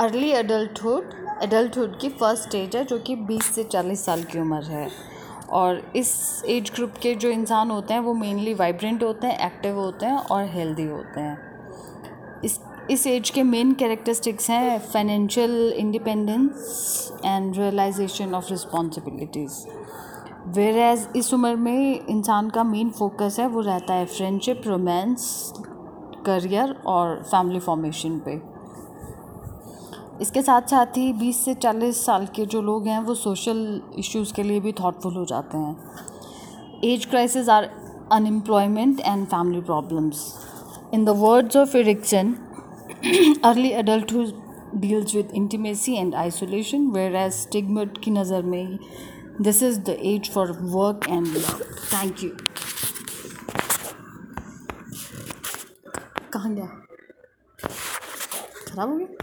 Early adulthood adulthood की first stage है, जो कि 20 से 40 साल की उम्र है। और इस एज ग्रुप के जो इंसान होते हैं, वो मेनली वाइब्रेंट होते हैं, एक्टिव होते हैं और हेल्दी होते हैं। इस इस एज के मेन कैरेक्टरिस्टिक्स हैं financial independence and realisation of responsibilities. Whereas इस उम्र में इंसान का मेन फोकस है, वो रहता है फ्रेंडशिप रोमांस करियर और फैमिली फॉर्मेशन पे। इसके साथ साथ ही 20 से 40 साल के जो लोग हैं, वो सोशल इश्यूज़ के लिए भी थाटफुल हो जाते हैं। Age crisis or unemployment and family problems in the words of Erikson early adult deals with intimacy and isolation where age stagnate की नज़र में this is the age for work and thank you कहाँ गया? खराब हो गया?